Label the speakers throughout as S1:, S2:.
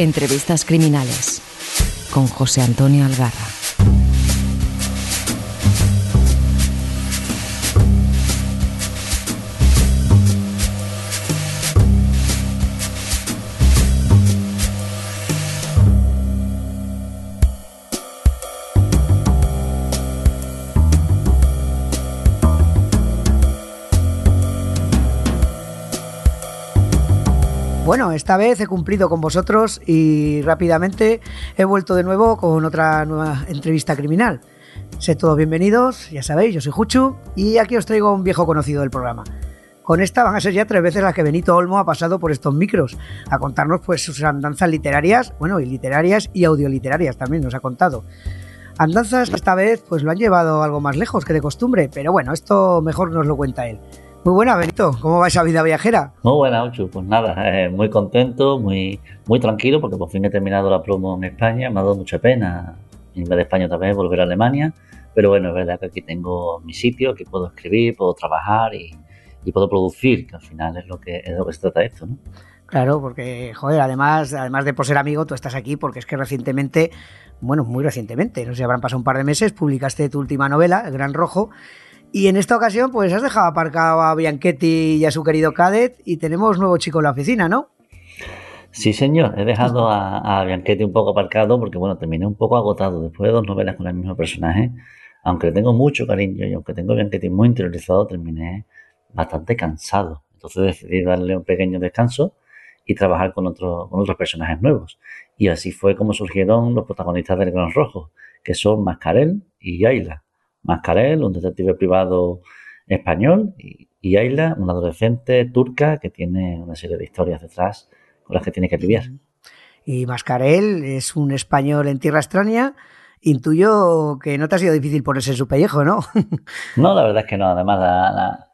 S1: Entrevistas criminales con José Antonio Algarra.
S2: Esta vez he cumplido con vosotros y rápidamente he vuelto de nuevo con otra nueva entrevista criminal. Sed todos bienvenidos, ya sabéis, yo soy Juchu y aquí os traigo a un viejo conocido del programa. Con esta van a ser ya tres veces las que Benito Olmo ha pasado por estos micros, a contarnos pues sus andanzas literarias, bueno, y literarias y audioliterarias también nos ha contado. Andanzas esta vez pues lo han llevado algo más lejos que de costumbre, pero bueno, esto mejor nos lo cuenta él. Muy buena, Benito. ¿Cómo va esa vida viajera?
S3: Muy buena, Ochu. Pues nada, eh, muy contento, muy, muy tranquilo, porque por fin he terminado la promo en España. Me ha dado mucha pena en vez de España otra vez volver a Alemania. Pero bueno, es verdad que aquí tengo mi sitio, aquí puedo escribir, puedo trabajar y, y puedo producir, que al final es lo que, es lo que se trata esto, ¿no?
S2: Claro, porque, joder, además, además de por ser amigo, tú estás aquí porque es que recientemente, bueno, muy recientemente, no sé, habrán pasado un par de meses, publicaste tu última novela, El Gran Rojo, y en esta ocasión, pues has dejado aparcado a Bianchetti y a su querido Cadet y tenemos nuevo chico en la oficina, ¿no?
S3: Sí, señor. He dejado a, Bianchetti un poco aparcado porque, bueno, terminé un poco agotado después de dos novelas con el mismo personaje. Aunque le tengo mucho cariño y aunque tengo a Bianchetti muy interiorizado, terminé bastante cansado. Entonces decidí darle un pequeño descanso y trabajar con, otro, con otros personajes nuevos. Y así fue como surgieron los protagonistas del Gran Rojo, que son Mascarel y Ayla. Mascarel, un detective privado español, y, y Ayla, una adolescente turca que tiene una serie de historias detrás con las que tiene que lidiar.
S2: Y Mascarel es un español en tierra extraña. Intuyo que no te ha sido difícil ponerse en su pellejo, ¿no?
S3: no, la verdad es que no. Además, la, la,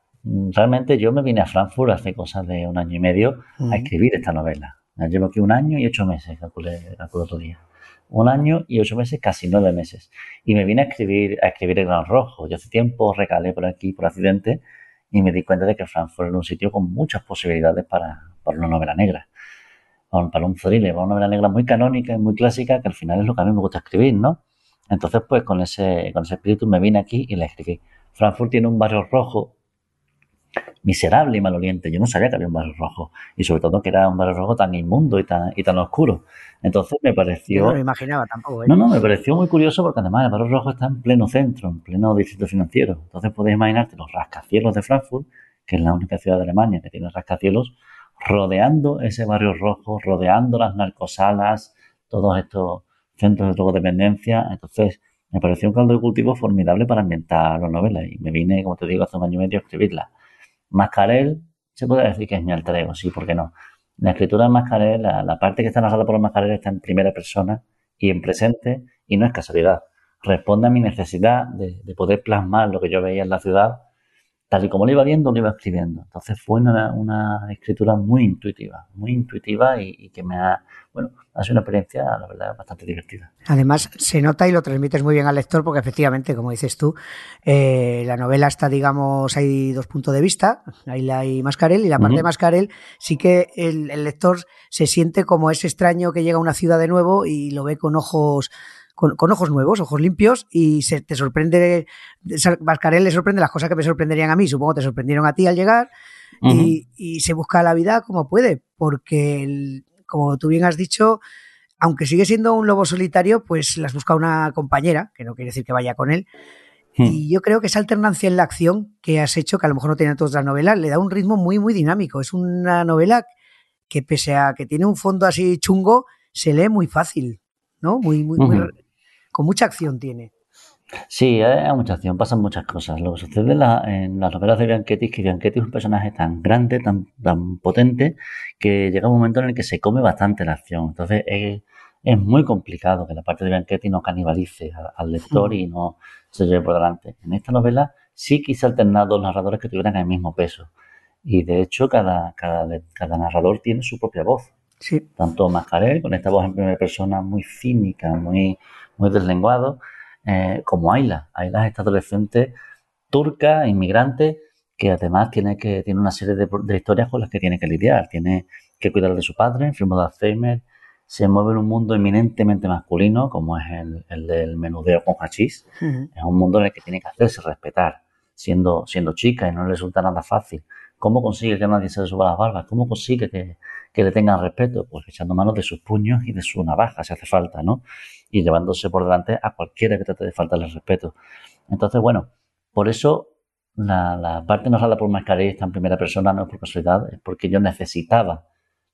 S3: realmente yo me vine a Frankfurt hace cosas de un año y medio a escribir esta novela. Llevo aquí un año y ocho meses, calculé, calculé otro día un año y ocho meses, casi nueve meses. Y me vine a escribir, a escribir el Gran Rojo. Yo hace tiempo recalé por aquí por accidente y me di cuenta de que Frankfurt era un sitio con muchas posibilidades para, para una novela negra. Para un thriller, para una novela negra muy canónica y muy clásica, que al final es lo que a mí me gusta escribir, ¿no? Entonces, pues con ese, con ese espíritu me vine aquí y la escribí. Frankfurt tiene un barrio rojo miserable y maloliente. Yo no sabía que había un barrio rojo y sobre todo que era un barrio rojo tan inmundo y tan, y tan oscuro. Entonces me pareció... Yo
S2: no lo imaginaba tampoco. ¿eh?
S3: No, no, me pareció muy curioso porque además el barrio rojo está en pleno centro, en pleno distrito financiero. Entonces podéis imaginarte los rascacielos de Frankfurt, que es la única ciudad de Alemania que tiene rascacielos, rodeando ese barrio rojo, rodeando las narcosalas, todos estos centros de drogodependencia. Entonces me pareció un caldo de cultivo formidable para ambientar la novela y me vine, como te digo, hace un año y medio a escribirla. Mascarel, se puede decir que es mi alter ego, sí, ¿por qué no? La escritura de Mascarel, la, la parte que está narrada por Mascarel está en primera persona y en presente, y no es casualidad. Responde a mi necesidad de, de poder plasmar lo que yo veía en la ciudad tal y como lo iba viendo, lo iba escribiendo. Entonces fue una, una escritura muy intuitiva, muy intuitiva y, y, que me ha, bueno, ha sido una experiencia, la verdad, bastante divertida.
S2: Además, se nota y lo transmites muy bien al lector porque efectivamente, como dices tú, eh, la novela está, digamos, hay dos puntos de vista, Ayla y Mascarel, y la parte uh -huh. de Mascarel sí que el, el lector se siente como ese extraño que llega a una ciudad de nuevo y lo ve con ojos con, con, ojos nuevos, ojos limpios, y se te sorprende, Mascarel le sorprende las cosas que me sorprenderían a mí, supongo que te sorprendieron a ti al llegar, uh -huh. y, y, se busca la vida como puede, porque, el, como tú bien has dicho, aunque sigue siendo un lobo solitario, pues las busca una compañera, que no quiere decir que vaya con él, Hmm. Y yo creo que esa alternancia en la acción que has hecho, que a lo mejor no tiene todas las novelas, le da un ritmo muy, muy dinámico. Es una novela que, pese a que tiene un fondo así chungo, se lee muy fácil, ¿no? Muy, muy, uh -huh. muy con mucha acción tiene.
S3: Sí, hay mucha acción, pasan muchas cosas. Lo que sucede en, la, en las novelas de Bianchetti es que Bianchetti es un personaje tan grande, tan, tan potente, que llega un momento en el que se come bastante la acción. Entonces es, es muy complicado que la parte de Bianchetti no canibalice al, al lector y no se lleve por delante. En esta novela sí quise alternar dos narradores que tuvieran el mismo peso. Y de hecho, cada, cada, cada narrador tiene su propia voz.
S2: Sí.
S3: Tanto Mascarel, con esta voz en primera persona muy cínica, muy, muy deslenguado, eh, como Ayla. Ayla es esta adolescente turca, inmigrante, que además tiene, que, tiene una serie de, de, historias con las que tiene que lidiar. Tiene que cuidar de su padre, enfermo de Alzheimer, se mueve en un mundo eminentemente masculino, como es el, del menudeo con hachís. Es un mundo en el que tiene que hacerse respetar, siendo, siendo chica y no le resulta nada fácil. ¿Cómo consigue que nadie se le suba las barbas? ¿Cómo consigue que, que le tengan respeto? Pues echando manos de sus puños y de su navaja, si hace falta, ¿no? Y llevándose por delante a cualquiera que trate de faltarle respeto. Entonces, bueno, por eso la, parte narrada por Mascarell está en primera persona, no es por casualidad, es porque yo necesitaba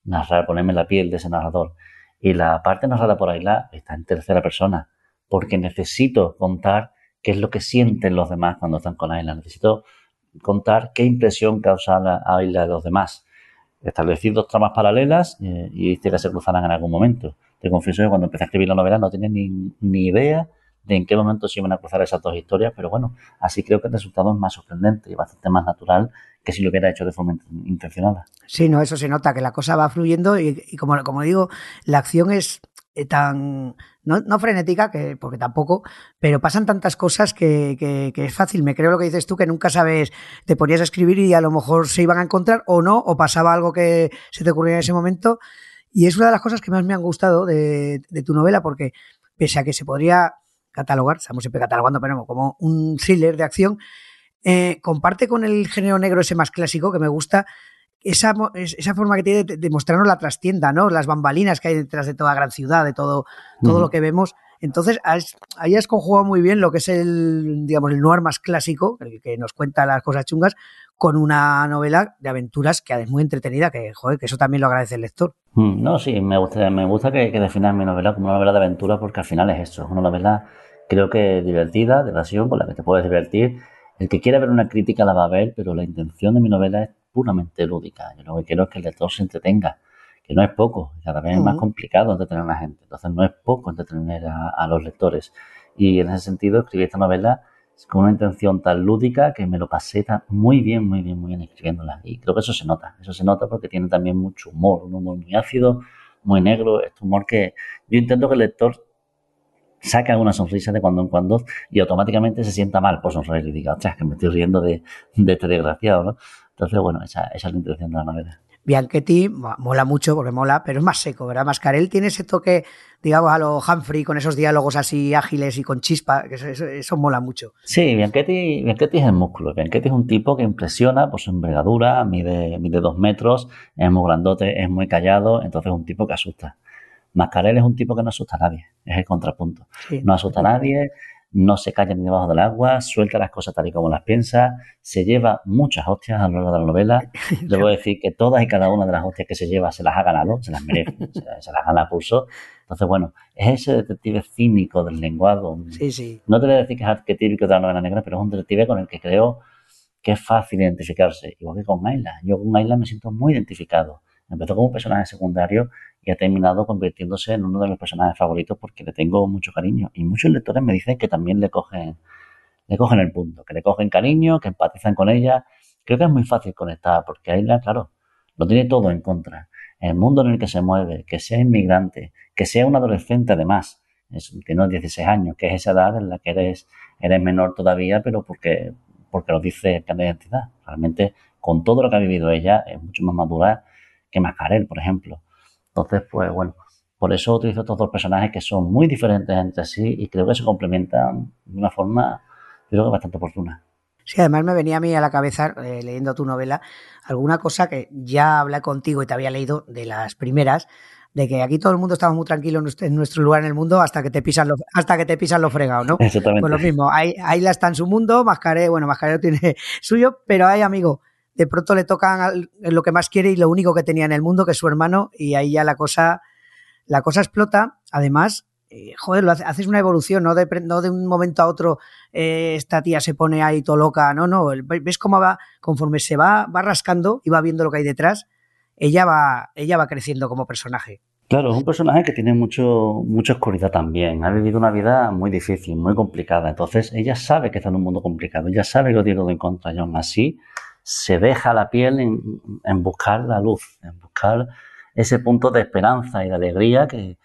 S3: narrar, ponerme la piel de ese narrador. Y la parte narrada por Ayla está en tercera persona, porque necesito contar qué es lo que sienten los demás cuando están con Ayla. Necesito contar qué impresión causa a Ayla de los demás. Establecer dos tramas paralelas eh, y que se cruzarán en algún momento. Te confieso que cuando empecé a escribir la novela no tenía ni, ni idea de en qué momento se iban a cruzar esas dos historias, pero bueno, así creo que el resultado es más sorprendente y bastante más natural que si lo hubiera hecho de forma intencionada.
S2: Sí, no, eso se nota, que la cosa va fluyendo y, como, como digo, la acción es tan, no, frenética, que, porque tampoco, pero pasan tantas cosas que, que, es fácil. Me creo lo que dices tú, que nunca sabes, te ponías a escribir y a lo mejor se iban a encontrar o no, o pasaba algo que se te ocurría en ese momento. Y es una de las cosas que más me han gustado de, de tu novela, porque pese a que se podría catalogar, estamos siempre catalogando, pero como un thriller de acción, eh, comparte con el género negro ese más clásico que me gusta, esa, esa forma que tiene de, mostrarnos la trastienda, ¿no? Las bambalinas que hay detrás de toda gran ciudad, de todo, todo lo que vemos. Entonces, ahí has conjugado muy bien lo que es el, digamos, el noir más clásico, el que nos cuenta las cosas chungas, con una novela de aventuras que es muy entretenida, que, joder, que eso también lo agradece el lector.
S3: Mm, no, sí, me gusta, me gusta que, que definas mi novela como una novela de aventura porque al final es eso, es una novela creo que divertida, de evasión, con la que te puedes divertir. El que quiera ver una crítica la va a ver, pero la intención de mi novela es puramente lúdica. Yo lo que quiero es que el lector se entretenga, que no es poco, cada vez es más complicado entretener a la gente. Entonces no es poco entretener a, los lectores. Y en ese sentido escribí esta novela con una intención tan lúdica que me lo pasé muy bien, muy bien, muy bien escribiéndola. Y creo que eso se nota, eso se nota porque tiene también mucho humor, un humor muy ácido, muy negro, este humor que yo intento que el lector saca una sonrisa de cuando en cuando y automáticamente se sienta mal por sonreír y diga, ostras, que me estoy riendo de, de este desgraciado, ¿no? Entonces, bueno, esa, esa es la intención de la novela.
S2: Bianchetti mola mucho porque mola, pero es más seco, ¿verdad? Mascarel tiene ese toque, digamos, a lo Humphrey, con esos diálogos así ágiles y con chispa, que eso, mola mucho.
S3: Sí, Bianchetti, Bianchetti es el músculo. Bianchetti es un tipo que impresiona por su envergadura, mide, mide dos metros, es muy grandote, es muy callado, entonces es un tipo que asusta. Mascarel es un tipo que no asusta a nadie, es el contrapunto. No asusta a nadie, no se calla ni debajo del agua, suelta las cosas tal y como las piensa, se lleva muchas hostias a lo largo de la novela. Debo decir que todas y cada una de las hostias que se lleva se las ha ganado, se las merece, se, las gana a pulso. Entonces, bueno, es ese detective cínico del lenguaje.
S2: Sí, sí.
S3: No te voy a decir que es arquetípico de la novela negra, pero es un detective con el que creo que es fácil identificarse, igual que con Ayla. Yo con Ayla me siento muy identificado. Empezó como personaje secundario y ha terminado convirtiéndose en uno de los personajes favoritos porque le tengo mucho cariño. Y muchos lectores me dicen que también le cogen, le cogen el punto, que le cogen cariño, que empatizan con ella. Creo que es muy fácil conectar porque Ayla, claro, lo tiene todo en contra. El mundo en el que se mueve, que sea inmigrante, que sea un adolescente además, es, tiene 16 años, que es esa edad en la que eres, eres menor todavía, pero porque, porque lo dice el plan de identidad. Realmente, con todo lo que ha vivido ella, es mucho más madura que Mascarel, por ejemplo. Entonces, pues bueno, por eso utilizo estos dos personajes que son muy diferentes entre sí y creo que se complementan de una forma, creo que bastante oportuna.
S2: Sí, además me venía a mí a la cabeza, eh, leyendo tu novela, alguna cosa que ya hablé contigo y te había leído de las primeras, de que aquí todo el mundo estaba muy tranquilo en nuestro lugar en el mundo hasta que te pisan los, hasta que te pisan los fregados, ¿no?
S3: Exactamente.
S2: Pues lo mismo, ahí, la está en su mundo, Mascaré, bueno, Mascaré tiene suyo, pero hay, amigo, de pronto le tocan lo que más quiere y lo único que tenía en el mundo, que es su hermano, y ahí ya la cosa, la cosa explota. Además, eh, joder, haces una evolución, no de, un momento a otro eh, esta tía se pone ahí todo loca, no, no, ves cómo va, conforme se va, va rascando y va viendo lo que hay detrás, ella va, ella va creciendo como personaje.
S3: Claro, es un personaje que tiene mucho, mucha oscuridad también. Ha vivido una vida muy difícil, muy complicada. Entonces, ella sabe que está en un mundo complicado. Ella sabe que lo tiene todo en contra. Y aún se deja la piel en, buscar la luz, en buscar ese punto de esperanza y de alegría que,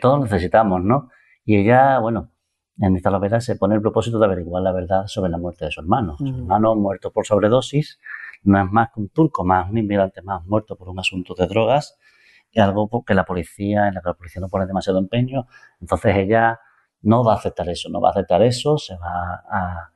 S3: todos necesitamos, ¿no? Y ella, bueno, en esta novela se pone el propósito de averiguar la verdad sobre la muerte de su hermano. Su hermano muerto por sobredosis no es más que un turco más, un inmigrante más muerto por un asunto de drogas. algo que la policía, en la que la policía no pone demasiado empeño. Entonces ella no va a aceptar eso, no va a aceptar eso, se va a,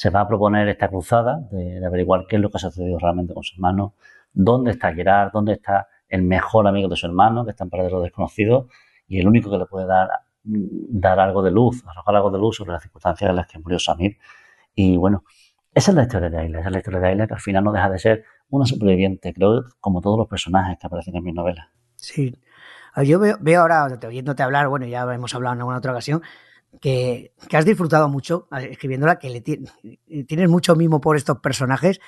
S3: se va a proponer esta cruzada de, averiguar qué es lo que ha sucedido realmente con su hermano, dónde está Gerard, dónde está el mejor amigo de su hermano, que está en paradero desconocido, y el único que le puede dar, dar algo de luz, arrojar algo de luz sobre las circunstancias en las que murió Samir. Y bueno, esa es la historia de Ayla, esa es la historia de Ayla que al final no deja de ser una superviviente, creo, como todos los personajes que aparecen en mis novelas.
S2: Sí. Yo veo, veo ahora, oyéndote hablar, bueno, ya hemos hablado en alguna otra ocasión, que, has disfrutado mucho escribiéndola, que le tienes mucho mimo por estos personajes.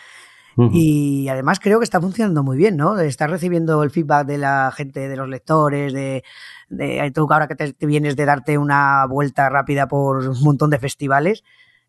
S2: Y además creo que está funcionando muy bien, ¿no? Estás recibiendo el feedback de la gente, de los lectores, de, de tú ahora que te, vienes de darte una vuelta rápida por un montón de festivales.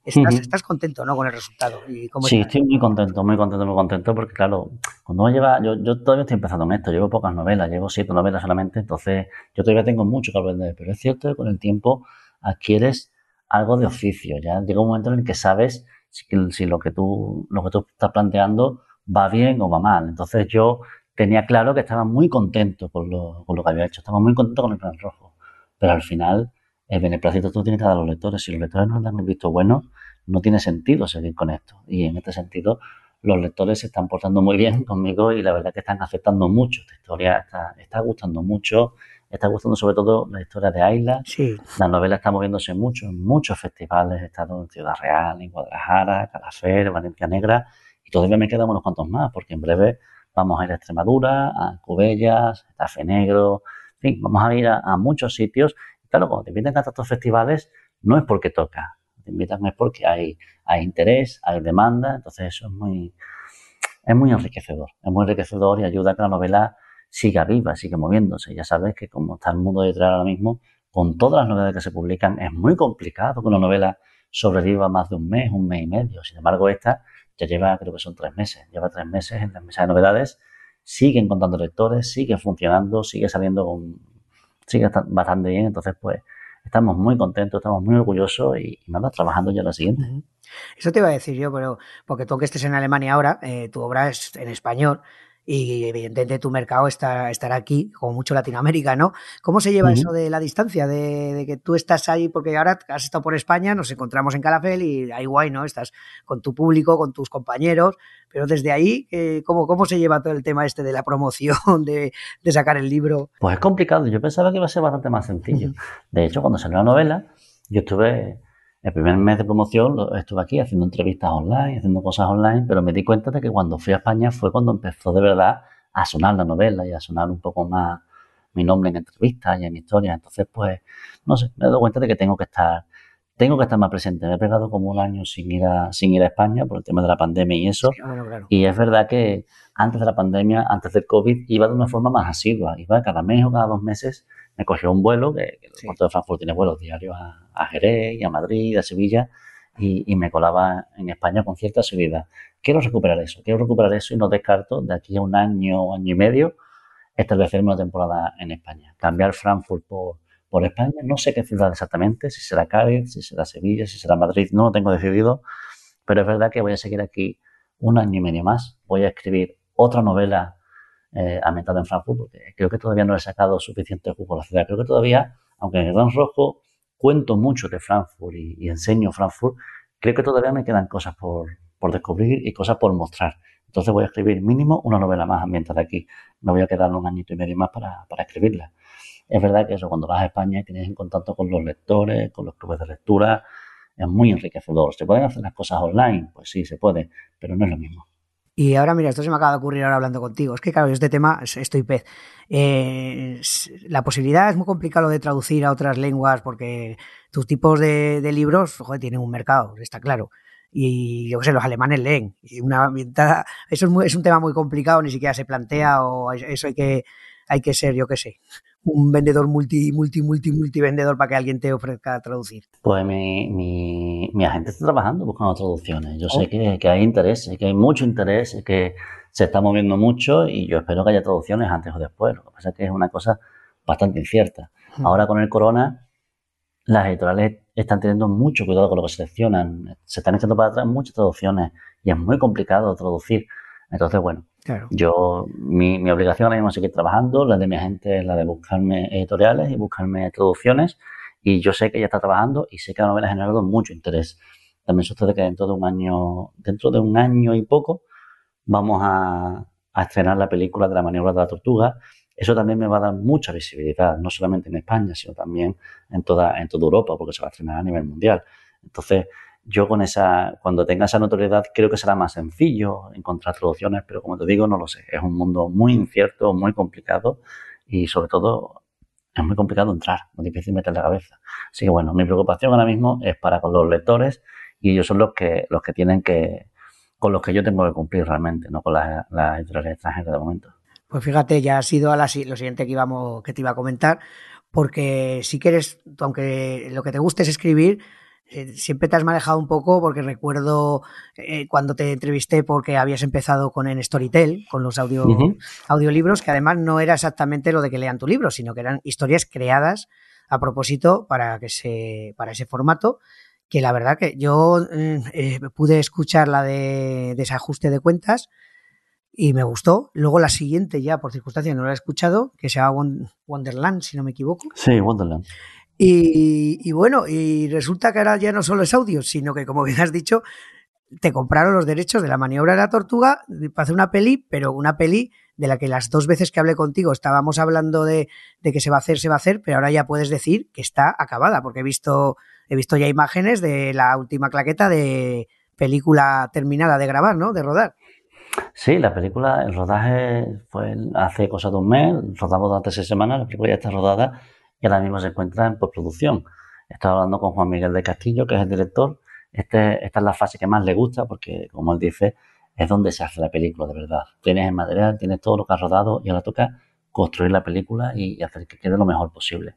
S2: Estás, estás contento, ¿no? Con el resultado. ¿Y
S3: sí, estoy muy contento, muy contento, muy contento, porque claro, cuando me lleva, yo, yo todavía estoy empezando en esto, llevo pocas novelas, llevo siete novelas solamente, entonces yo todavía tengo mucho que aprender, pero es cierto que con el tiempo adquieres algo de oficio. Ya llega un momento en el que sabes si, lo, que tú, lo que tú estás planteando va bien o va mal. Entonces yo tenía claro que estaba muy contento con lo, con lo que había hecho, estaba muy contento con el plan rojo. Pero al final, el beneplácito tú tienes que dar a los lectores. Si los lectores no dan el visto bueno, no tiene sentido seguir con esto. Y en este sentido, los lectores se están portando muy bien conmigo y la verdad que están aceptando mucho. Esta historia está, está gustando mucho está gustando sobre todo la historia de Ayla.
S2: Sí.
S3: La novela está moviéndose mucho en muchos festivales. He estado en Ciudad Real, en Guadalajara, Calafer, Valencia Negra y todavía me quedan unos cuantos más porque en breve vamos a ir a Extremadura, a Cubellas, a Fe Negro, en fin, vamos a ir a, muchos sitios. Y claro, cuando te invitan a estos festivales no es porque toca, te invitan es porque hay, hay interés, hay demanda, entonces eso es muy, es muy enriquecedor, es muy enriquecedor y ayuda a que la novela siga viva, siga moviéndose. Ya sabes que como está el mundo detrás ahora mismo, con todas las novedades que se publican, es muy complicado que una novela sobreviva más de un mes, un mes y medio. Sin embargo, esta ya lleva, creo que son tres meses, lleva tres meses en la mesa de novedades, siguen contando lectores, sigue funcionando, sigue saliendo con, sigue bastante bien. Entonces, pues, estamos muy contentos, estamos muy orgullosos y, nada, trabajando ya en la siguiente.
S2: Eso te iba a decir yo, pero porque tú que estés en Alemania ahora, eh, tu obra es en español y evidentemente tu mercado está, estará aquí, como mucho Latinoamérica, ¿no? ¿Cómo se lleva eso de la distancia? De, que tú estás ahí, porque ahora has estado por España, nos encontramos en Calafel y ahí guay, ¿no? Estás con tu público, con tus compañeros, pero desde ahí, eh, ¿cómo, ¿cómo se lleva todo el tema este de la promoción, de, de sacar el libro?
S3: Pues es complicado, yo pensaba que iba a ser bastante más sencillo. De hecho, cuando salió la novela, yo estuve el primer mes de promoción estuve aquí haciendo entrevistas online, haciendo cosas online, pero me di cuenta de que cuando fui a España fue cuando empezó de verdad a sonar la novela y a sonar un poco más mi nombre en entrevistas y en historias. Entonces, pues, no sé, me he dado cuenta de que tengo que estar, tengo que estar más presente. Me he pegado como un año sin ir a, sin ir a España por el tema de la pandemia y eso. Y es verdad que antes de la pandemia, antes del COVID, iba de una forma más asidua. Iba cada mes o cada dos meses me cogió un vuelo, que, el puerto de Frankfurt tiene vuelos diarios a, Jerez y a Madrid, a Sevilla, y, me colaba en España con cierta seguridad. Quiero recuperar eso, quiero recuperar eso y no descarto de aquí a un año, año y medio, establecerme una temporada en España. Cambiar Frankfurt por, por España, no sé qué ciudad exactamente, si será Cádiz, si será Sevilla, si será Madrid, no lo tengo decidido, pero es verdad que voy a seguir aquí un año y medio más. Voy a escribir otra novela eh, ambientada en Frankfurt, porque creo que todavía no he sacado suficiente jugo a la ciudad. Creo que todavía, aunque en el Gran Rojo cuento mucho de Frankfurt y, enseño Frankfurt, creo que todavía me quedan cosas por, por descubrir y cosas por mostrar. Entonces voy a escribir mínimo una novela más ambientada aquí. Me voy a quedar un añito y medio más para, para escribirla. Es verdad que eso, cuando vas a España tienes en contacto con los lectores, con los clubes de lectura, es muy enriquecedor. ¿Se pueden hacer las cosas online? Pues sí, se puede, pero no es lo mismo.
S2: Y ahora, mira, esto se me acaba de ocurrir ahora hablando contigo. Es que, claro, este tema estoy pez. Eh, la posibilidad es muy complicado de traducir a otras lenguas porque tus tipos de, libros, joder, tienen un mercado, está claro. Y yo qué sé, los alemanes leen. Y una eso es, es un tema muy complicado, ni siquiera se plantea o eso hay que, hay que ser, yo qué sé, un vendedor multi, multi, multi, multi vendedor para que alguien te ofrezca traducir?
S3: Pues mi, mi, mi agente está trabajando buscando traducciones. Yo sé que, que, hay interés, que hay mucho interés, que se está moviendo mucho y yo espero que haya traducciones antes o después. Lo que pasa es que es una cosa bastante incierta. Hmm. Ahora con el corona, las editoriales están teniendo mucho cuidado con lo que seleccionan. Se están echando para atrás muchas traducciones y es muy complicado traducir. Entonces, bueno, Yo, mi, obligación ahora mismo es seguir trabajando, la de mi agente es la de buscarme editoriales y buscarme traducciones, y yo sé que ella está trabajando y sé que la novela ha generado mucho interés. También sucede que dentro de un año, dentro de un año y poco, vamos a, estrenar la película de la maniobra de la tortuga. Eso también me va a dar mucha visibilidad, no solamente en España, sino también en toda Europa, porque se va a estrenar a nivel mundial. Entonces, yo con esa, cuando tenga esa notoriedad, creo que será más sencillo encontrar traducciones, pero como te digo, no lo sé. Es un mundo muy incierto, muy complicado y sobre todo es muy complicado entrar, muy difícil meter la cabeza. Así que bueno, mi preocupación ahora mismo es para con los lectores y ellos son los que, los que tienen que, con los que yo tengo que cumplir realmente, no con las, editoriales extranjeras de momento.
S2: Pues fíjate, ya ha sido a lo siguiente que, íbamos, que te iba a comentar, porque si quieres, aunque lo que te guste es escribir, eh, siempre te has manejado un poco porque recuerdo eh, cuando te entrevisté porque habías empezado con en Storytel, con los audio, audiolibros, que además no era exactamente lo de que lean tu libro, sino que eran historias creadas a propósito para, que se, para ese formato que la verdad que yo mm, eh, pude escuchar la de desajuste de cuentas y me gustó. Luego la siguiente ya, por circunstancias, no la he escuchado, que se llama Wonderland, si no me equivoco.
S3: Sí, Wonderland.
S2: Y, bueno, y resulta que ahora ya no solo es audio, sino que, como bien has dicho, te compraron los derechos de la maniobra de la tortuga para hacer una peli, pero una peli de la que las dos veces que hablé contigo estábamos hablando de, de, que se va a hacer, se va a hacer, pero ahora ya puedes decir que está acabada, porque he visto, he visto ya imágenes de la última claqueta de película terminada de grabar, ¿no? De rodar.
S3: Sí, la película, el rodaje fue hace cosa de un mes, rodamos durante seis semanas, la película ya está rodada y ahora mismo se encuentra en postproducción. Estaba hablando con Juan Miguel de Castillo, que es el director. Este, esta es la fase que más le gusta porque, como él dice, es donde se hace la película de verdad. Tienes el material, tienes todo lo que has rodado y ahora toca construir la película y hacer que quede lo mejor posible.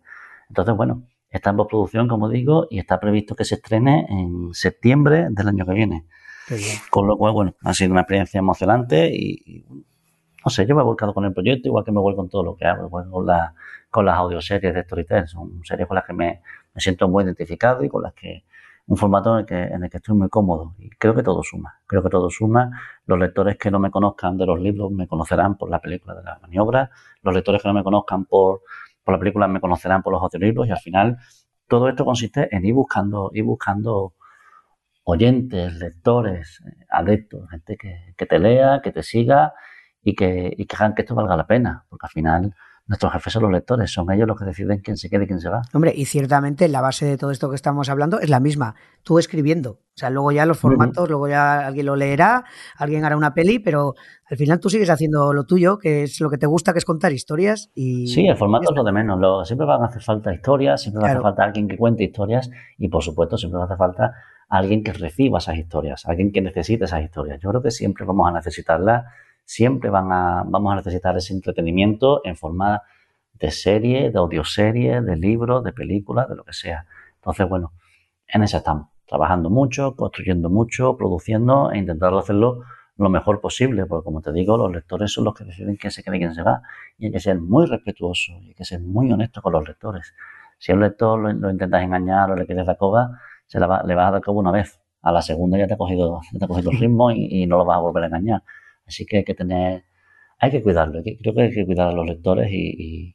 S3: Entonces, bueno, está en postproducción, como digo, y está previsto que se estrene en septiembre del año que viene. Con lo cual, bueno, ha sido una experiencia emocionante y, no sé, yo me he volcado con el proyecto, igual que me vuelco con todo lo que hago, con la con las audioseries de Storytel. Son series con las que me, siento muy identificado y con las que un formato en el, que, en el que estoy muy cómodo. Y creo que todo suma. Creo que todo suma. Los lectores que no me conozcan de los libros me conocerán por la película de la maniobra. Los lectores que no me conozcan por, por la película me conocerán por los audiolibros. Y al final, todo esto consiste en ir buscando, ir buscando oyentes, lectores, adeptos, gente que, que te lea, que te siga y que, y que hagan que esto valga la pena. Porque al final, nuestros jefes son los lectores, son ellos los que deciden quién se queda y quién se va.
S2: Hombre, y ciertamente la base de todo esto que estamos hablando es la misma, tú escribiendo. O sea, luego ya los formatos, luego ya alguien lo leerá, alguien hará una peli, pero al final tú sigues haciendo lo tuyo, que es lo que te gusta, que es contar historias. y
S3: Sí, el formato es lo de menos. siempre van a hacer falta historias, siempre va a hacer falta alguien que cuente historias y, por supuesto, siempre va a hacer falta alguien que reciba esas historias, alguien que necesite esas historias. Yo creo que siempre vamos a necesitarlas siempre van a, vamos a necesitar ese entretenimiento en forma de serie, de audioserie, de libros, de películas, de lo que sea. Entonces, bueno, en eso estamos, trabajando mucho, construyendo mucho, produciendo e intentando hacerlo lo mejor posible, porque como te digo, los lectores son los que deciden quién se queda y quién se va. Y hay que ser muy respetuoso y hay que ser muy honesto con los lectores. Si a un lector lo, intentas engañar o le quieres dar coba, se le vas a dar coba una vez. A la segunda ya te ha cogido, te ha cogido el ritmo y, y no lo vas a volver a engañar. Así que hay que tener, hay que cuidarlo. Creo que hay que cuidar a los lectores y,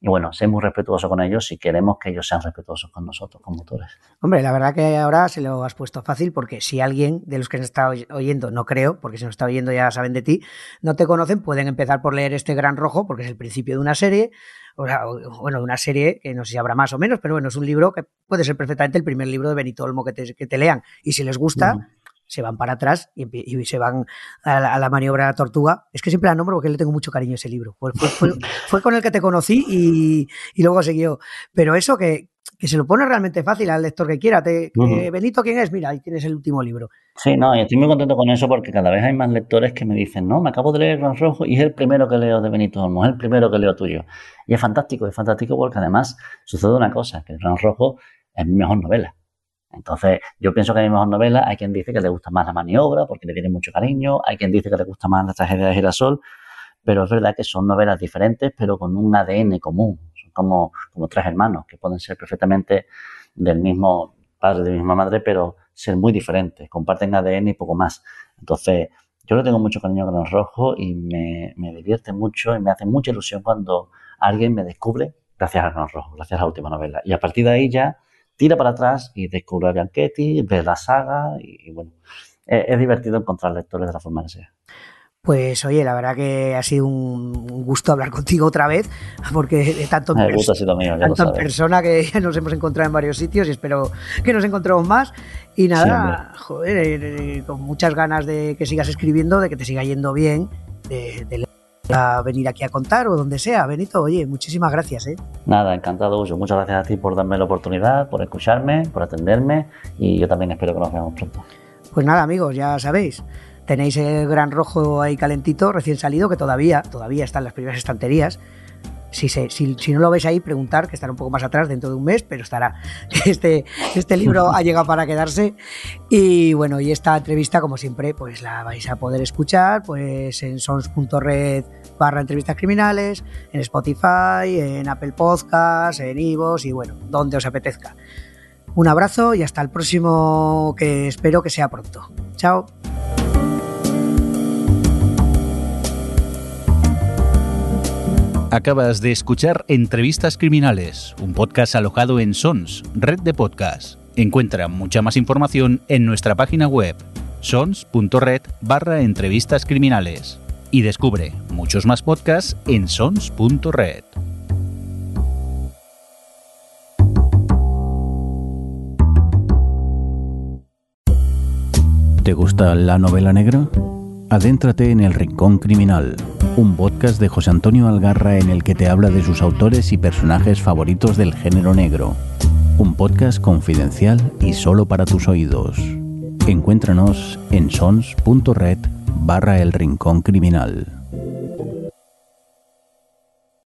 S3: bueno, ser muy respetuoso con ellos si queremos que ellos sean respetuosos con nosotros como autores.
S2: Hombre, la verdad que ahora se lo has puesto fácil porque si alguien de los que se está oyendo, no creo, porque si nos está oyendo ya saben de ti, no te conocen, pueden empezar por leer este Gran Rojo porque es el principio de una serie, o sea, bueno, de una serie que no sé si habrá más o menos, pero bueno, es un libro que puede ser perfectamente el primer libro de Benito Olmo que te, que te lean. Y si les gusta, se van para atrás y, se van a la, maniobra de la tortuga. Es que siempre la nombro porque le tengo mucho cariño a ese libro. Fue, fue, con el que te conocí y, y, luego siguió. Pero eso que, que se lo pone realmente fácil al lector que quiera. Te, Benito, ¿quién es? Mira, ahí tienes el último libro.
S3: Sí, no, y estoy muy contento con eso porque cada vez hay más lectores que me dicen, no, me acabo de leer Gran Rojo y es el primero que leo de Benito Olmo, es el primero que leo tuyo. Y es fantástico, es fantástico porque además sucede una cosa, que Gran Rojo es mi mejor novela. Entonces, yo pienso que hay mejor novela, hay quien dice que le gusta más la maniobra porque le tiene mucho cariño, hay quien dice que le gusta más la tragedia de girasol, pero es verdad que son novelas diferentes, pero con un ADN común. Son como, como tres hermanos que pueden ser perfectamente del mismo padre, de la misma madre, pero ser muy diferentes. Comparten ADN y poco más. Entonces, yo le tengo mucho cariño con el rojo y me, me, divierte mucho y me hace mucha ilusión cuando alguien me descubre gracias a Gran Rojo, gracias a la última novela. Y a partir de ahí ya tira para atrás y descubre a Bianchetti, ve la saga y, bueno, es, es, divertido encontrar lectores de la forma que sea.
S2: Pues oye, la verdad que ha sido un gusto hablar contigo otra vez, porque tanto, en,
S3: mío,
S2: tanto en persona que ya nos hemos encontrado en varios sitios y espero que nos encontremos más. Y nada, sí, joder, eh, con muchas ganas de que sigas escribiendo, de que te siga yendo bien, de, de a venir aquí a contar o donde sea. Benito, oye, muchísimas gracias. ¿eh?
S3: Nada, encantado, Uso. Muchas gracias a ti por darme la oportunidad, por escucharme, por atenderme y yo también espero que nos veamos pronto.
S2: Pues nada, amigos, ya sabéis. Tenéis el gran rojo ahí calentito, recién salido, que todavía, todavía está en las primeras estanterías. Si, se, si, si, no lo veis ahí, preguntar, que estará un poco más atrás dentro de un mes, pero estará. Este, este libro ha llegado para quedarse. Y bueno, y esta entrevista, como siempre, pues la vais a poder escuchar pues en sons.red barra entrevistas criminales, en Spotify, en Apple Podcasts, en Ivos y bueno, donde os apetezca. Un abrazo y hasta el próximo que espero que sea pronto. Chao.
S4: Acabas de escuchar Entrevistas Criminales, un podcast alojado en Sons, red de podcasts. Encuentra mucha más información en nuestra página web, sons.red barra entrevistas criminales. Y descubre muchos más podcasts en sons.red. ¿Te gusta la novela negra? Adéntrate en El Rincón Criminal, un podcast de José Antonio Algarra en el que te habla de sus autores y personajes favoritos del género negro. Un podcast confidencial y solo para tus oídos. Encuéntranos en sons.red barra El Rincón Criminal.